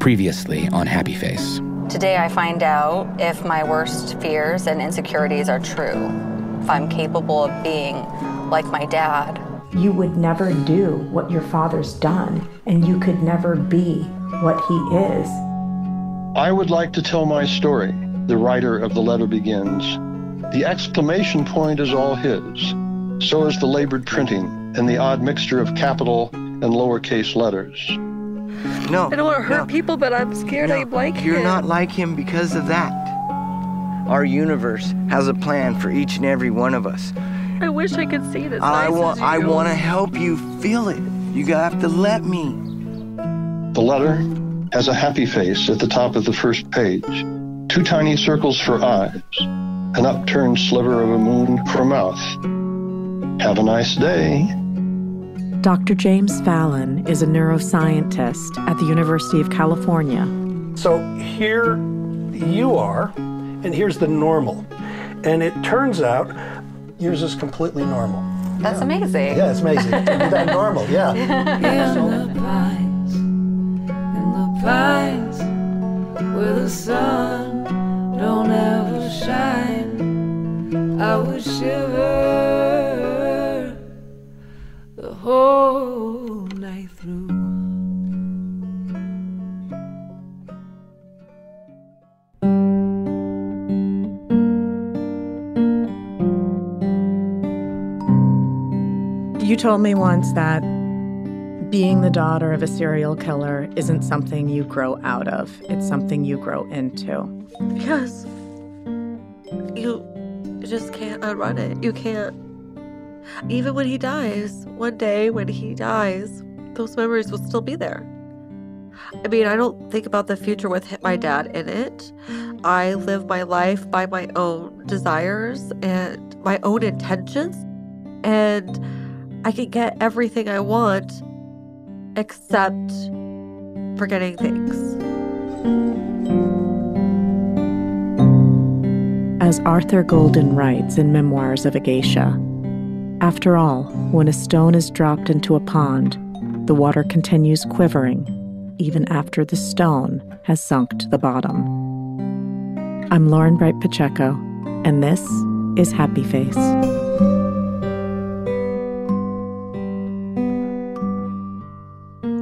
Previously on Happy Face. Today, I find out if my worst fears and insecurities are true, if I'm capable of being like my dad. You would never do what your father's done, and you could never be what he is. I would like to tell my story, the writer of the letter begins. The exclamation point is all his. So is the labored printing and the odd mixture of capital and lowercase letters. No. I don't want to hurt no, people, but I'm scared no, I'm like him. You're not like him because of that. Our universe has a plan for each and every one of us. I wish I could see this. I nice want. I want to help you feel it. You have to let me. The letter has a happy face at the top of the first page, two tiny circles for eyes, an upturned sliver of a moon for mouth. Have a nice day. Dr. James Fallon is a neuroscientist at the University of California. So here you are, and here's the normal. And it turns out yours is completely normal. That's amazing. Yeah, it's amazing. that normal, yeah. In the pines, in the pines, where the sun don't ever shine, I would shiver the whole night through. You told me once that being the daughter of a serial killer isn't something you grow out of, it's something you grow into. Yes. You just can't outrun it. You can't. Even when he dies, one day when he dies, those memories will still be there. I mean, I don't think about the future with my dad in it. I live my life by my own desires and my own intentions. And I can get everything I want except forgetting things. As Arthur Golden writes in Memoirs of a Geisha, after all, when a stone is dropped into a pond, the water continues quivering even after the stone has sunk to the bottom. I'm Lauren Bright Pacheco, and this is Happy Face.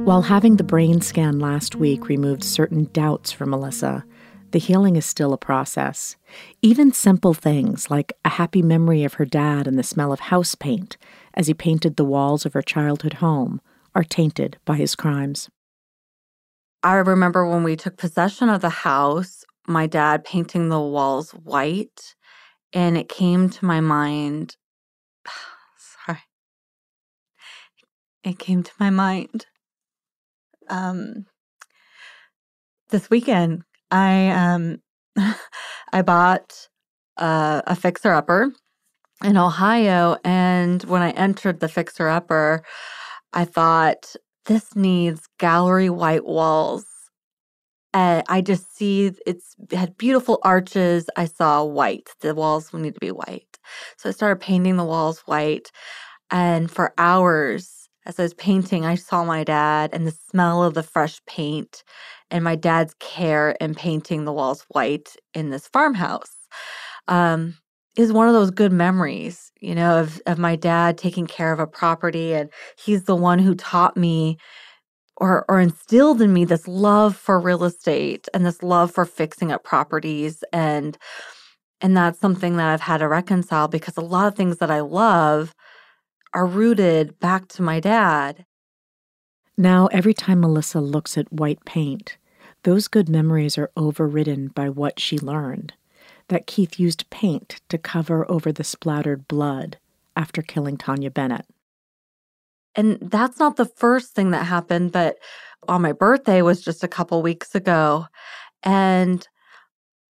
While having the brain scan last week removed certain doubts from Melissa, the healing is still a process. Even simple things like a happy memory of her dad and the smell of house paint as he painted the walls of her childhood home are tainted by his crimes. I remember when we took possession of the house, my dad painting the walls white, and it came to my mind. Sorry. It came to my mind. Um, this weekend, I um, I bought uh, a fixer upper in Ohio, and when I entered the fixer upper, I thought this needs gallery white walls. Uh, I just see it's it had beautiful arches. I saw white. The walls need to be white. So I started painting the walls white. And for hours, as I was painting, I saw my dad and the smell of the fresh paint and my dad's care in painting the walls white in this farmhouse. Um, is one of those good memories, you know, of of my dad taking care of a property and he's the one who taught me or or instilled in me this love for real estate and this love for fixing up properties and and that's something that I've had to reconcile because a lot of things that I love are rooted back to my dad. Now, every time Melissa looks at white paint, those good memories are overridden by what she learned that Keith used paint to cover over the splattered blood after killing Taunja Bennett. And that's not the first thing that happened, but on my birthday was just a couple weeks ago. And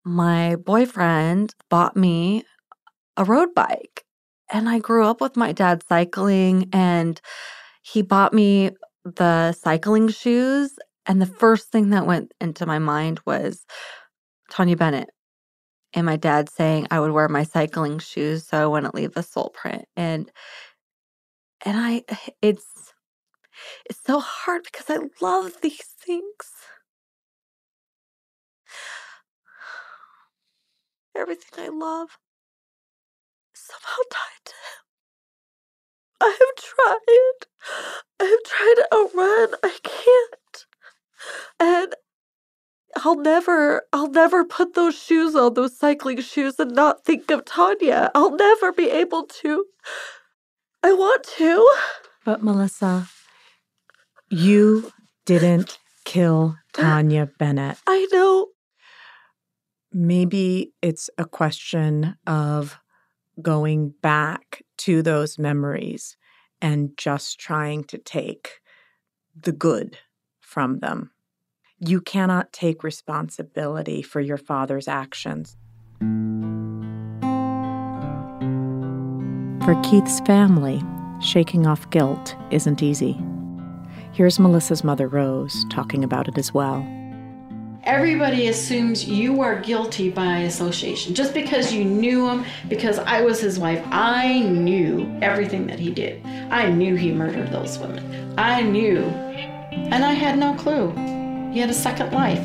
my boyfriend bought me a road bike. And I grew up with my dad cycling, and he bought me the cycling shoes. And the first thing that went into my mind was Taunja Bennett and my dad saying I would wear my cycling shoes so I wouldn't leave a sole print. And and I it's it's so hard because I love these things. Everything I love somehow tied to him. I have tried. I have tried to outrun. I can't. And I'll never, I'll never put those shoes on, those cycling shoes, and not think of Taunja. I'll never be able to. I want to. But Melissa, you didn't kill Taunja Bennett. I know. Maybe it's a question of going back to those memories and just trying to take the good from them. You cannot take responsibility for your father's actions. For Keith's family, shaking off guilt isn't easy. Here's Melissa's mother, Rose, talking about it as well. Everybody assumes you are guilty by association. Just because you knew him, because I was his wife, I knew everything that he did. I knew he murdered those women. I knew. And I had no clue. He had a second life.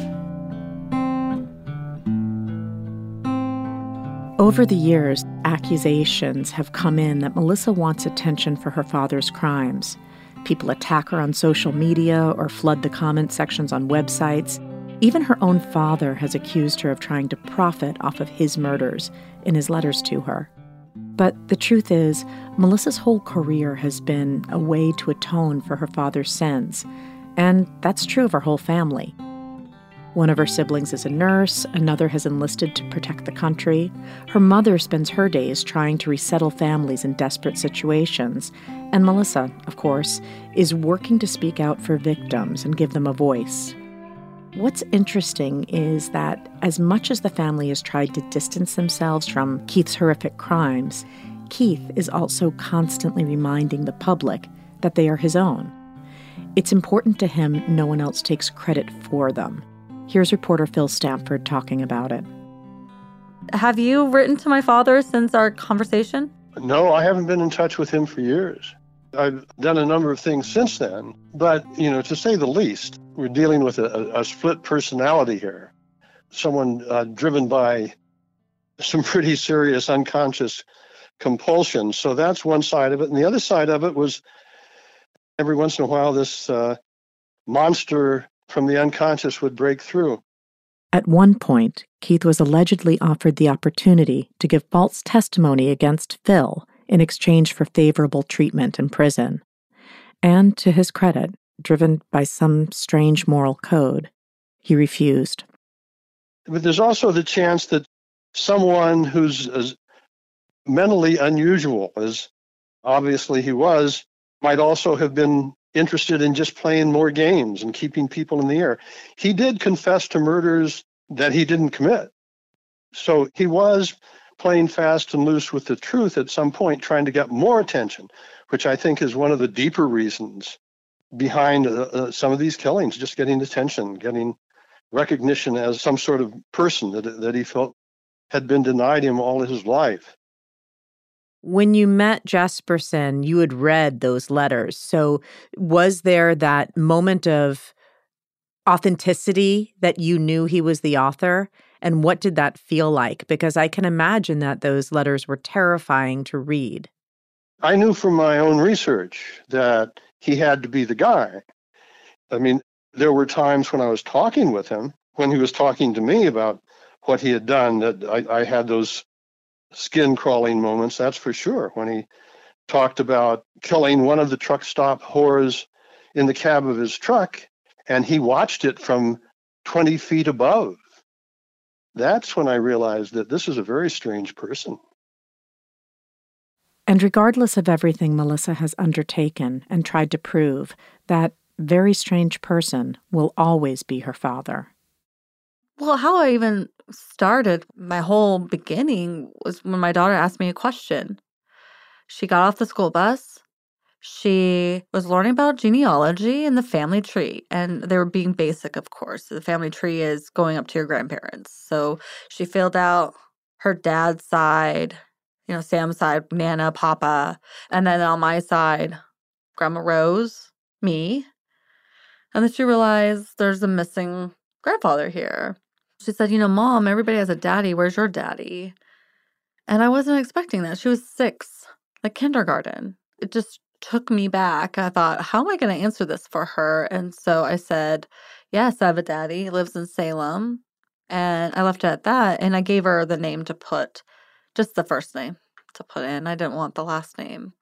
Over the years, accusations have come in that Melissa wants attention for her father's crimes. People attack her on social media or flood the comment sections on websites. Even her own father has accused her of trying to profit off of his murders in his letters to her. But the truth is, Melissa's whole career has been a way to atone for her father's sins, and that's true of her whole family. One of her siblings is a nurse, another has enlisted to protect the country. Her mother spends her days trying to resettle families in desperate situations. And Melissa, of course, is working to speak out for victims and give them a voice. What's interesting is that as much as the family has tried to distance themselves from Keith's horrific crimes, Keith is also constantly reminding the public that they are his own. It's important to him no one else takes credit for them. Here's reporter Phil Stanford talking about it. Have you written to my father since our conversation? No, I haven't been in touch with him for years. I've done a number of things since then, but, you know, to say the least, we're dealing with a, a split personality here. Someone uh, driven by some pretty serious unconscious compulsion. So that's one side of it. And the other side of it was every once in a while, this uh, monster from the unconscious would break through. At one point, Keith was allegedly offered the opportunity to give false testimony against Phil in exchange for favorable treatment in prison. And to his credit, driven by some strange moral code, He refused. But there's also the chance that someone who's as mentally unusual as obviously he was might also have been interested in just playing more games and keeping people in the air. He did confess to murders that he didn't commit. So he was playing fast and loose with the truth at some point, trying to get more attention, which I think is one of the deeper reasons behind uh, uh, some of these killings, just getting attention, getting recognition as some sort of person that, that he felt had been denied him all his life. When you met Jesperson, you had read those letters. So, was there that moment of authenticity that you knew he was the author? And what did that feel like? Because I can imagine that those letters were terrifying to read. I knew from my own research that he had to be the guy. I mean, there were times when I was talking with him, when he was talking to me about what he had done, that I, I had those skin crawling moments, that's for sure. When he talked about killing one of the truck stop whores in the cab of his truck, and he watched it from 20 feet above. That's when I realized that this is a very strange person. And regardless of everything Melissa has undertaken and tried to prove, that very strange person will always be her father. Well, how I even started my whole beginning was when my daughter asked me a question. She got off the school bus. She was learning about genealogy and the family tree, and they were being basic, of course. The family tree is going up to your grandparents. So she filled out her dad's side, you know, Sam's side, Nana, Papa, and then on my side, Grandma Rose, me. And then she realized there's a missing grandfather here. She said, You know, mom, everybody has a daddy. Where's your daddy? And I wasn't expecting that. She was six, like kindergarten. It just took me back. I thought, How am I going to answer this for her? And so I said, Yes, I have a daddy. He lives in Salem. And I left it at that. And I gave her the name to put, just the first name to put in. I didn't want the last name.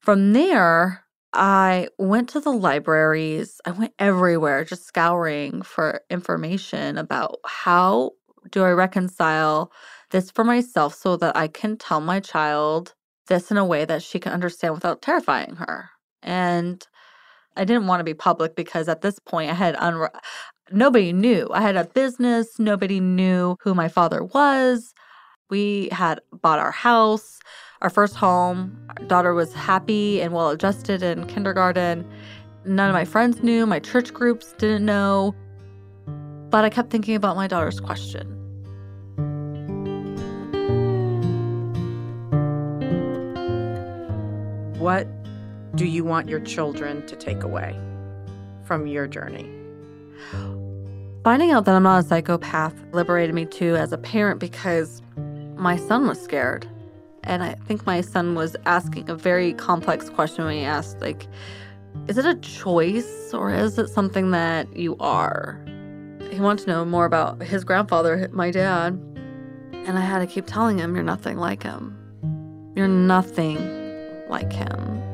From there, I went to the libraries. I went everywhere just scouring for information about how do I reconcile this for myself so that I can tell my child this in a way that she can understand without terrifying her. And I didn't want to be public because at this point I had nobody knew. I had a business, nobody knew who my father was. We had bought our house our first home. Our daughter was happy and well adjusted in kindergarten. None of my friends knew, my church groups didn't know. But I kept thinking about my daughter's question. What do you want your children to take away from your journey? Finding out that I'm not a psychopath liberated me too as a parent because my son was scared. And I think my son was asking a very complex question when he asked, like, is it a choice or is it something that you are? He wanted to know more about his grandfather, my dad. And I had to keep telling him, you're nothing like him. You're nothing like him.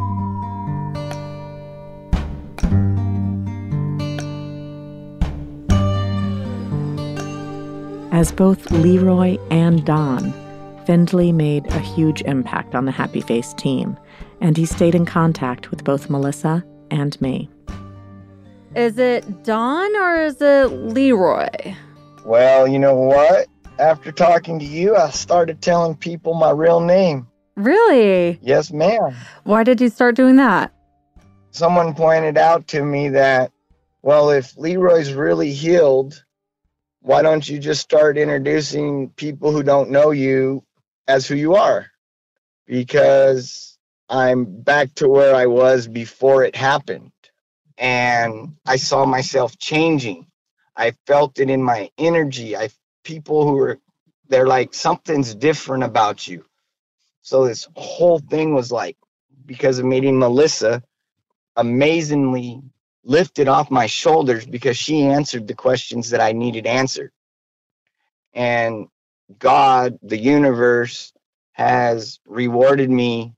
As both Leroy and Don, Findley made a huge impact on the Happy Face team, and he stayed in contact with both Melissa and me. Is it Don or is it Leroy? Well, you know what? After talking to you, I started telling people my real name. Really? Yes, ma'am. Why did you start doing that? Someone pointed out to me that, well, if Leroy's really healed, why don't you just start introducing people who don't know you as who you are? Because I'm back to where I was before it happened. And I saw myself changing. I felt it in my energy. I people who were they're like something's different about you. So this whole thing was like because of meeting Melissa amazingly lifted off my shoulders because she answered the questions that I needed answered. And God, the universe, has rewarded me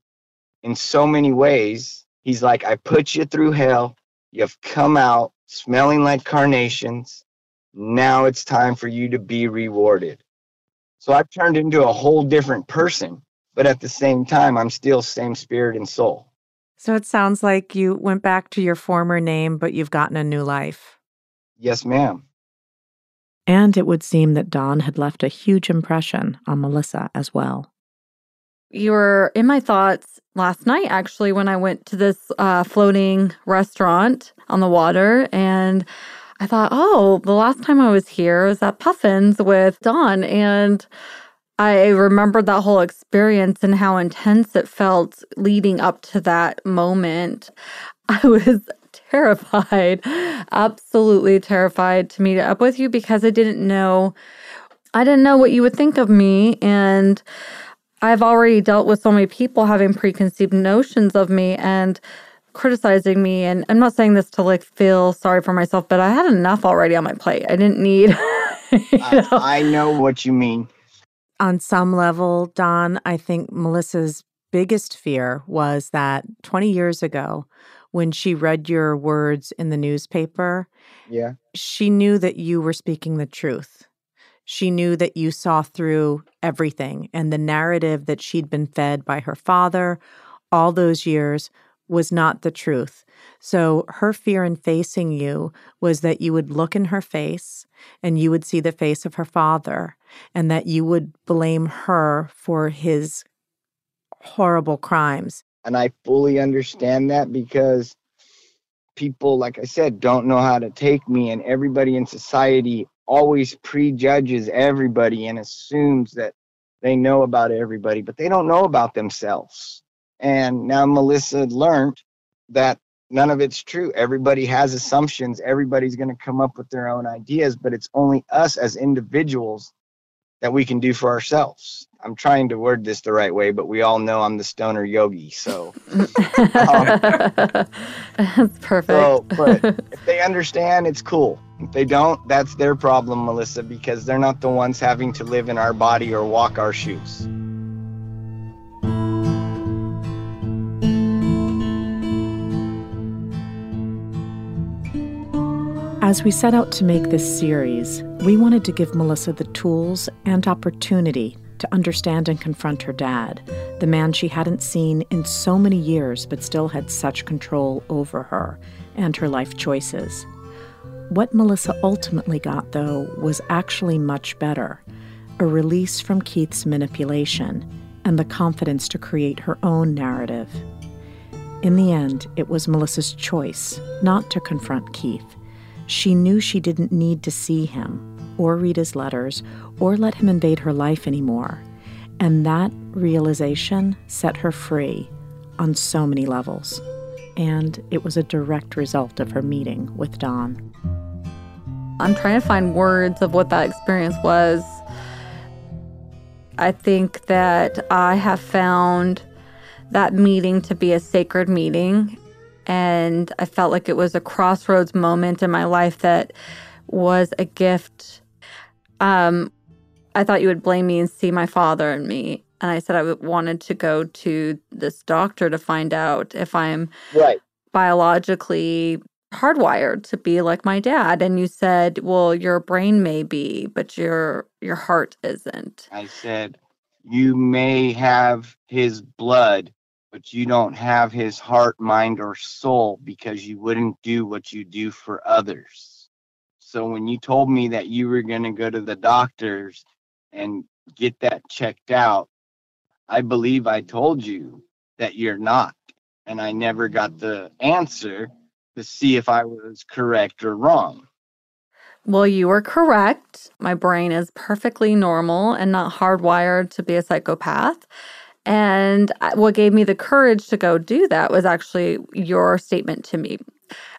in so many ways. He's like, I put you through hell. You've come out smelling like carnations. Now it's time for you to be rewarded. So I've turned into a whole different person, but at the same time, I'm still same spirit and soul. So it sounds like you went back to your former name, but you've gotten a new life. Yes, ma'am. And it would seem that Don had left a huge impression on Melissa as well. You were in my thoughts last night, actually, when I went to this uh, floating restaurant on the water. And I thought, oh, the last time I was here was at Puffins with Don. And I remembered that whole experience and how intense it felt leading up to that moment. I was terrified, absolutely terrified to meet up with you because I didn't know I didn't know what you would think of me and I've already dealt with so many people having preconceived notions of me and criticizing me. And I'm not saying this to like feel sorry for myself, but I had enough already on my plate. I didn't need. I, I know what you mean. On some level, Don, I think Melissa's biggest fear was that 20 years ago, when she read your words in the newspaper, Yeah. she knew that you were speaking the truth. She knew that you saw through everything and the narrative that she'd been fed by her father all those years was not the truth. So her fear in facing you was that you would look in her face and you would see the face of her father and that you would blame her for his horrible crimes. And I fully understand that because people, like I said, don't know how to take me, and everybody in society always prejudges everybody and assumes that they know about everybody, but they don't know about themselves. And now Melissa learned that none of it's true. Everybody has assumptions, everybody's going to come up with their own ideas, but it's only us as individuals that we can do for ourselves. I'm trying to word this the right way, but we all know I'm the stoner yogi. So, um, That's perfect. so but if they understand, it's cool. If they don't, that's their problem, Melissa, because they're not the ones having to live in our body or walk our shoes. As we set out to make this series, we wanted to give Melissa the tools and opportunity to understand and confront her dad, the man she hadn't seen in so many years but still had such control over her and her life choices. What Melissa ultimately got, though, was actually much better a release from Keith's manipulation and the confidence to create her own narrative. In the end, it was Melissa's choice not to confront Keith. She knew she didn't need to see him, or read his letters, or let him invade her life anymore. And that realization set her free on so many levels. And it was a direct result of her meeting with Don. I'm trying to find words of what that experience was. I think that I have found that meeting to be a sacred meeting. And I felt like it was a crossroads moment in my life that was a gift. Um, I thought you would blame me and see my father and me. And I said I wanted to go to this doctor to find out if I'm Right. biologically hardwired to be like my dad. And you said, well, your brain may be, but your your heart isn't. I said, You may have his blood, but you don't have his heart, mind, or soul because you wouldn't do what you do for others. So when you told me that you were going to go to the doctors and get that checked out, I believe I told you that you're not. And I never got the answer to see if I was correct or wrong. Well, you were correct. My brain is perfectly normal and not hardwired to be a psychopath. And uh, what gave me the courage to go do that was actually your statement to me.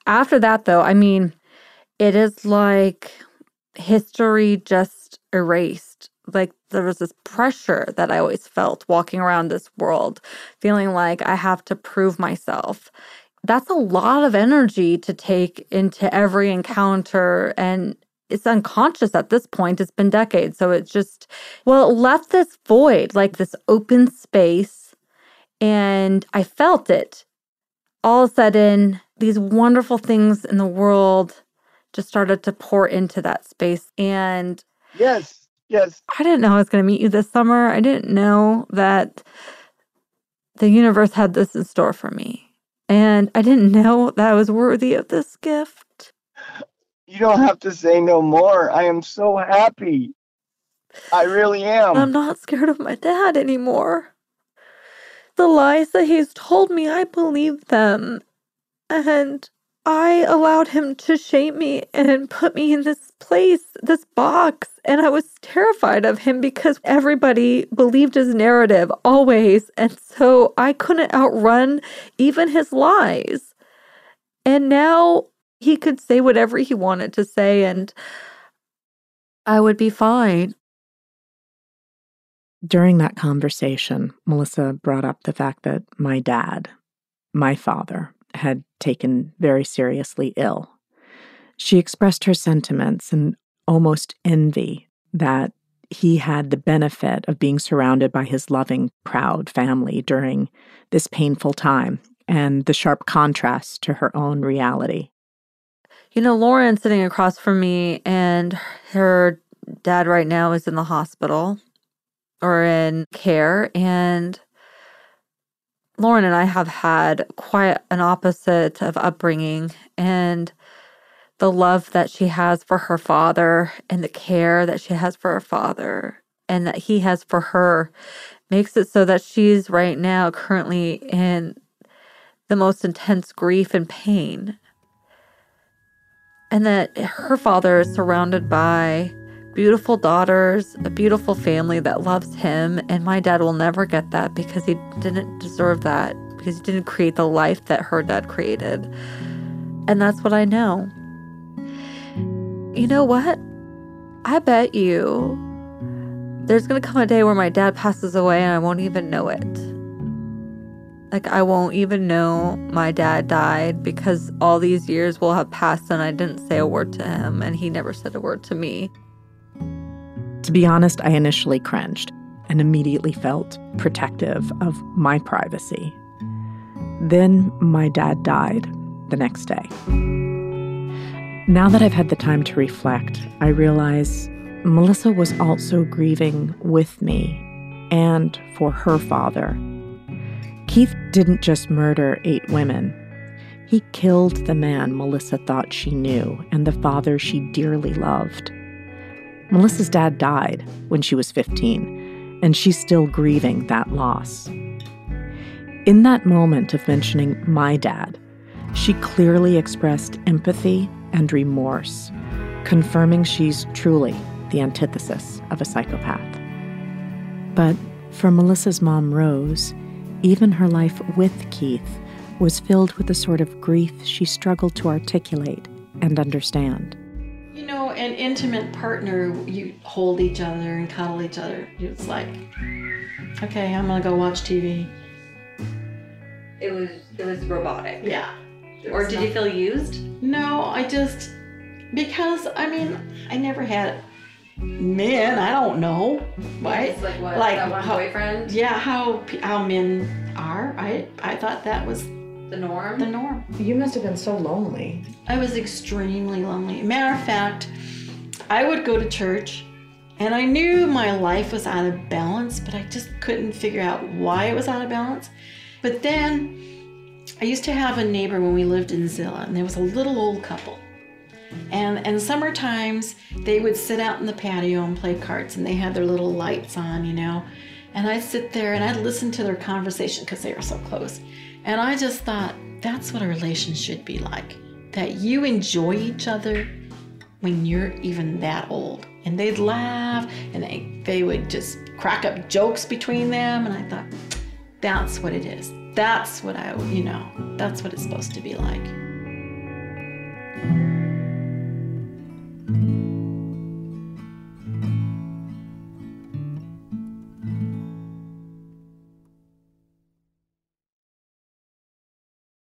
After that, though, I mean, it is like history just erased. Like there was this pressure that I always felt walking around this world, feeling like I have to prove myself. That's a lot of energy to take into every encounter. And it's unconscious at this point. It's been decades. So it's just, well, it left this void, like this open space. And I felt it. All of a sudden, these wonderful things in the world just started to pour into that space. And Yes, yes. I didn't know I was going to meet you this summer. I didn't know that the universe had this in store for me. And I didn't know that I was worthy of this gift. You don't have to say no more. I am so happy. I really am. I'm not scared of my dad anymore. The lies that he's told me, I believe them. And I allowed him to shame me and put me in this place, this box. And I was terrified of him because everybody believed his narrative always. And so I couldn't outrun even his lies. And now he could say whatever he wanted to say, and I would be fine. During that conversation, Melissa brought up the fact that my dad, my father, had taken very seriously ill. She expressed her sentiments and almost envy that he had the benefit of being surrounded by his loving, proud family during this painful time and the sharp contrast to her own reality. You know, Lauren's sitting across from me, and her dad right now is in the hospital or in care. And Lauren and I have had quite an opposite of upbringing. And the love that she has for her father and the care that she has for her father and that he has for her makes it so that she's right now currently in the most intense grief and pain. And that her father is surrounded by beautiful daughters, a beautiful family that loves him. And my dad will never get that because he didn't deserve that, because he didn't create the life that her dad created. And that's what I know. You know what? I bet you there's going to come a day where my dad passes away and I won't even know it. Like, I won't even know my dad died because all these years will have passed and I didn't say a word to him and he never said a word to me. To be honest, I initially cringed and immediately felt protective of my privacy. Then my dad died the next day. Now that I've had the time to reflect, I realize Melissa was also grieving with me and for her father. Keith didn't just murder eight women, he killed the man Melissa thought she knew and the father she dearly loved. Melissa's dad died when she was 15, and she's still grieving that loss. In that moment of mentioning my dad, she clearly expressed empathy and remorse, confirming she's truly the antithesis of a psychopath. But for Melissa's mom, Rose, even her life with Keith was filled with a sort of grief she struggled to articulate and understand. An intimate partner, you hold each other and cuddle each other. It's like, okay, I'm gonna go watch TV. It was it was robotic. Yeah. Or did you feel used? No, I just because I mean I never had men. I don't know, right? Like what, that one how- boyfriend? Yeah, how how men are. I I thought that was the norm. The norm. You must have been so lonely. I was extremely lonely. Matter of fact, I would go to church and I knew my life was out of balance, but I just couldn't figure out why it was out of balance. But then I used to have a neighbor when we lived in Selah, and there was a little old couple. And and summer times they would sit out in the patio and play cards, and they had their little lights on, you know. And I'd sit there and I'd listen to their conversation because they were so close. And I just thought that's what a relation should be like. That you enjoy each other when you're even that old. And they'd laugh and they, they would just crack up jokes between them. And I thought, that's what it is. That's what I, you know, that's what it's supposed to be like.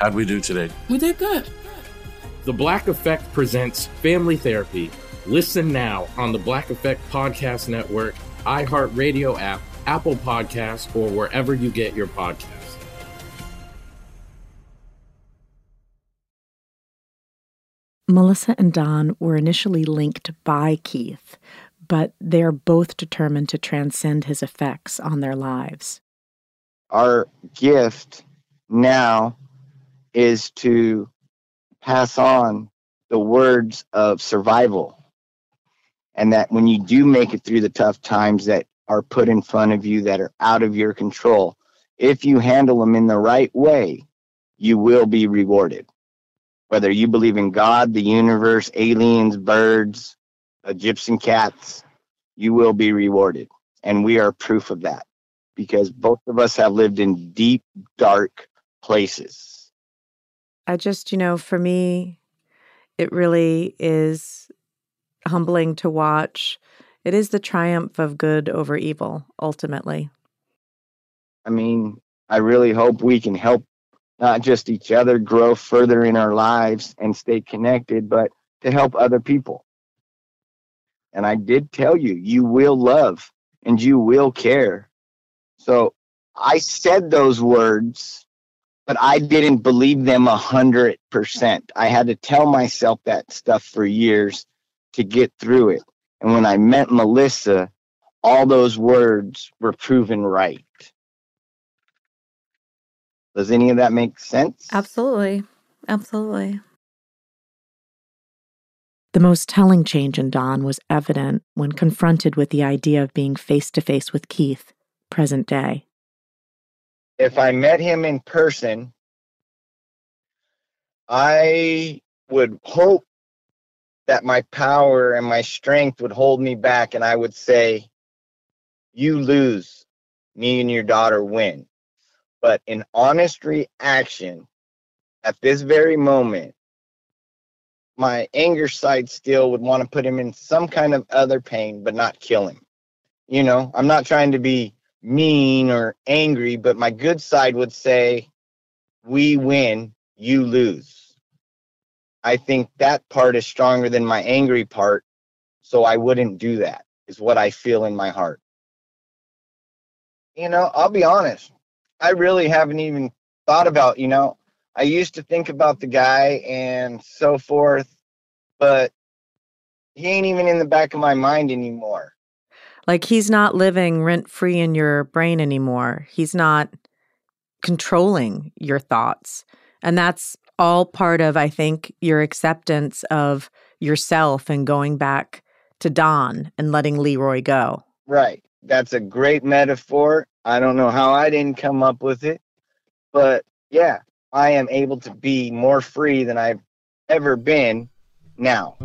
how'd we do today? We did good. The Black Effect presents Family Therapy. Listen now on the Black Effect Podcast Network, iHeartRadio app, Apple Podcasts, or wherever you get your podcasts. Melissa and Don were initially linked by Keith, but they are both determined to transcend his effects on their lives. Our gift now is to pass on the words of survival. And that when you do make it through the tough times that are put in front of you that are out of your control, if you handle them in the right way, you will be rewarded. Whether you believe in God, the universe, aliens, birds, Egyptian cats, you will be rewarded. And we are proof of that because both of us have lived in deep, dark places. I just, you know, for me, it really is humbling to watch. It is the triumph of good over evil, ultimately. I mean, I really hope we can help not just each other grow further in our lives and stay connected, but to help other people. And I did tell you, you will love and you will care. So I said those words, but I didn't believe them a hundred percent. I had to tell myself that stuff for years to get through it. And when I met Melissa, all those words were proven right. Does any of that make sense? Absolutely. Absolutely. The most telling change in Don was evident when confronted with the idea of being face to face with Keith, present day. If I met him in person, I would hope that my power and my strength would hold me back, and I would say, You lose, me and your daughter win. But in honest reaction, at this very moment, my anger side still would want to put him in some kind of other pain, but not kill him. You know, I'm not trying to be mean or angry, but my good side would say, We win, you lose. I think that part is stronger than my angry part, so I wouldn't do that, is what I feel in my heart. You know, I'll be honest. I really haven't even thought about, you know, I used to think about the guy and so forth, but he ain't even in the back of my mind anymore. Like he's not living rent free in your brain anymore. He's not controlling your thoughts. And that's all part of, I think, your acceptance of yourself and going back to Don and letting Leroy go. Right. That's a great metaphor. I don't know how I didn't come up with it, but yeah, I am able to be more free than I've ever been now.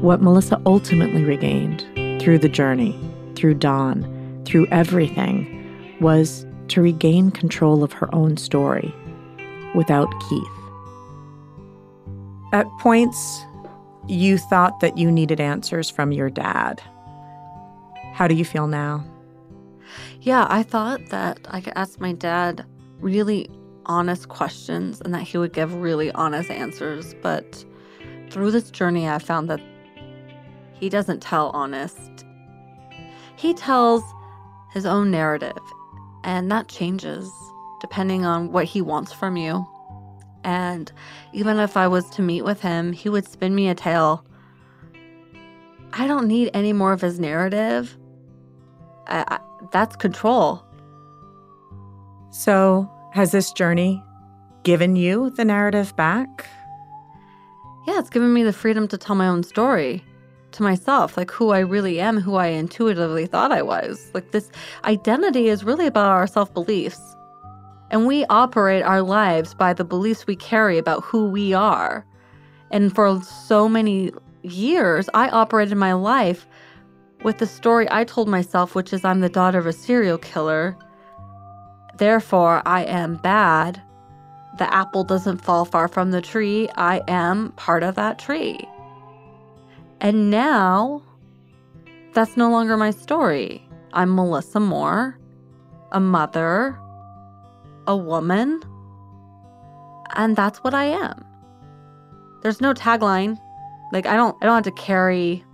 What Melissa ultimately regained through the journey, through Don, through everything, was to regain control of her own story without Keith. At points, you thought that you needed answers from your dad. How do you feel now? Yeah, I thought that I could ask my dad really honest questions and that he would give really honest answers. But through this journey, I found that he doesn't tell honest. He tells his own narrative, and that changes depending on what he wants from you. And even if I was to meet with him, he would spin me a tale. I don't need any more of his narrative. I, I, that's control. So, has this journey given you the narrative back? Yeah, it's given me the freedom to tell my own story to myself, like who I really am, who I intuitively thought I was. Like this identity is really about our self beliefs. And we operate our lives by the beliefs we carry about who we are. And for so many years, I operated my life with the story I told myself, which is I'm the daughter of a serial killer. Therefore, I am bad. The apple doesn't fall far from the tree. I am part of that tree. And now, that's no longer my story. I'm Melissa Moore, a mother, a woman, and that's what I am. There's no tagline. Like I don't I don't have to carry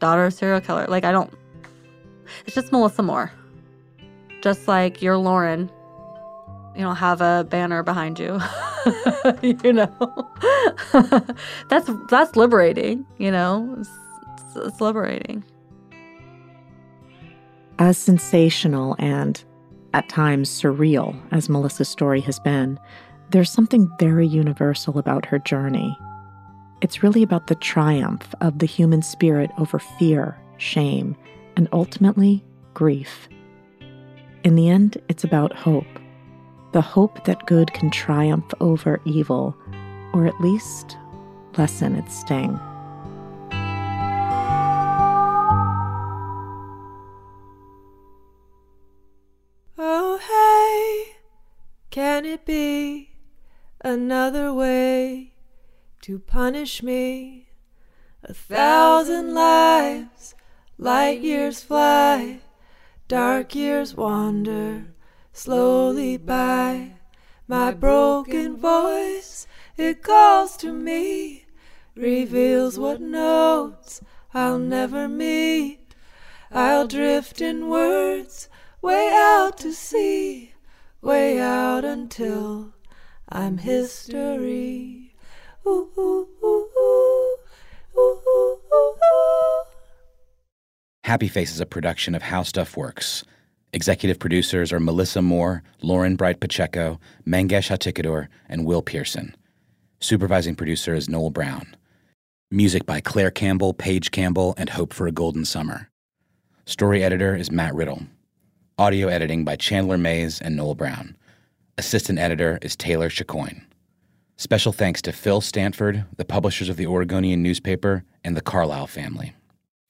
daughter of serial killer. Like I don't It's just Melissa Moore. Just like you're Lauren. You don't have a banner behind you. you know. that's that's liberating, you know. It's, it's, it's liberating. As sensational and at times surreal as Melissa's story has been, there's something very universal about her journey. It's really about the triumph of the human spirit over fear, shame, and ultimately grief. In the end, it's about hope the hope that good can triumph over evil, or at least lessen its sting. Oh, hey, can it be another way to punish me? A thousand lives, light years fly, dark years wander slowly by. My broken voice, it calls to me, reveals what notes I'll never meet. I'll drift in words way out to sea, way out until I'm history. Happy Face is a production of How Stuff Works. Executive producers are Melissa Moore, Lauren Bright Pacheco, Mangesh Hattikudur, and Will Pearson. Supervising producer is Noel Brown. Music by Claire Campbell, Paige Campbell, and Hope for a Golden Summer. Story editor is Matt Riddle. Audio editing by Chandler Mays and Noel Brown. Assistant editor is Taylor Chicoine. Special thanks to Phil Stanford, the publishers of the Oregonian newspaper, and the Carlisle family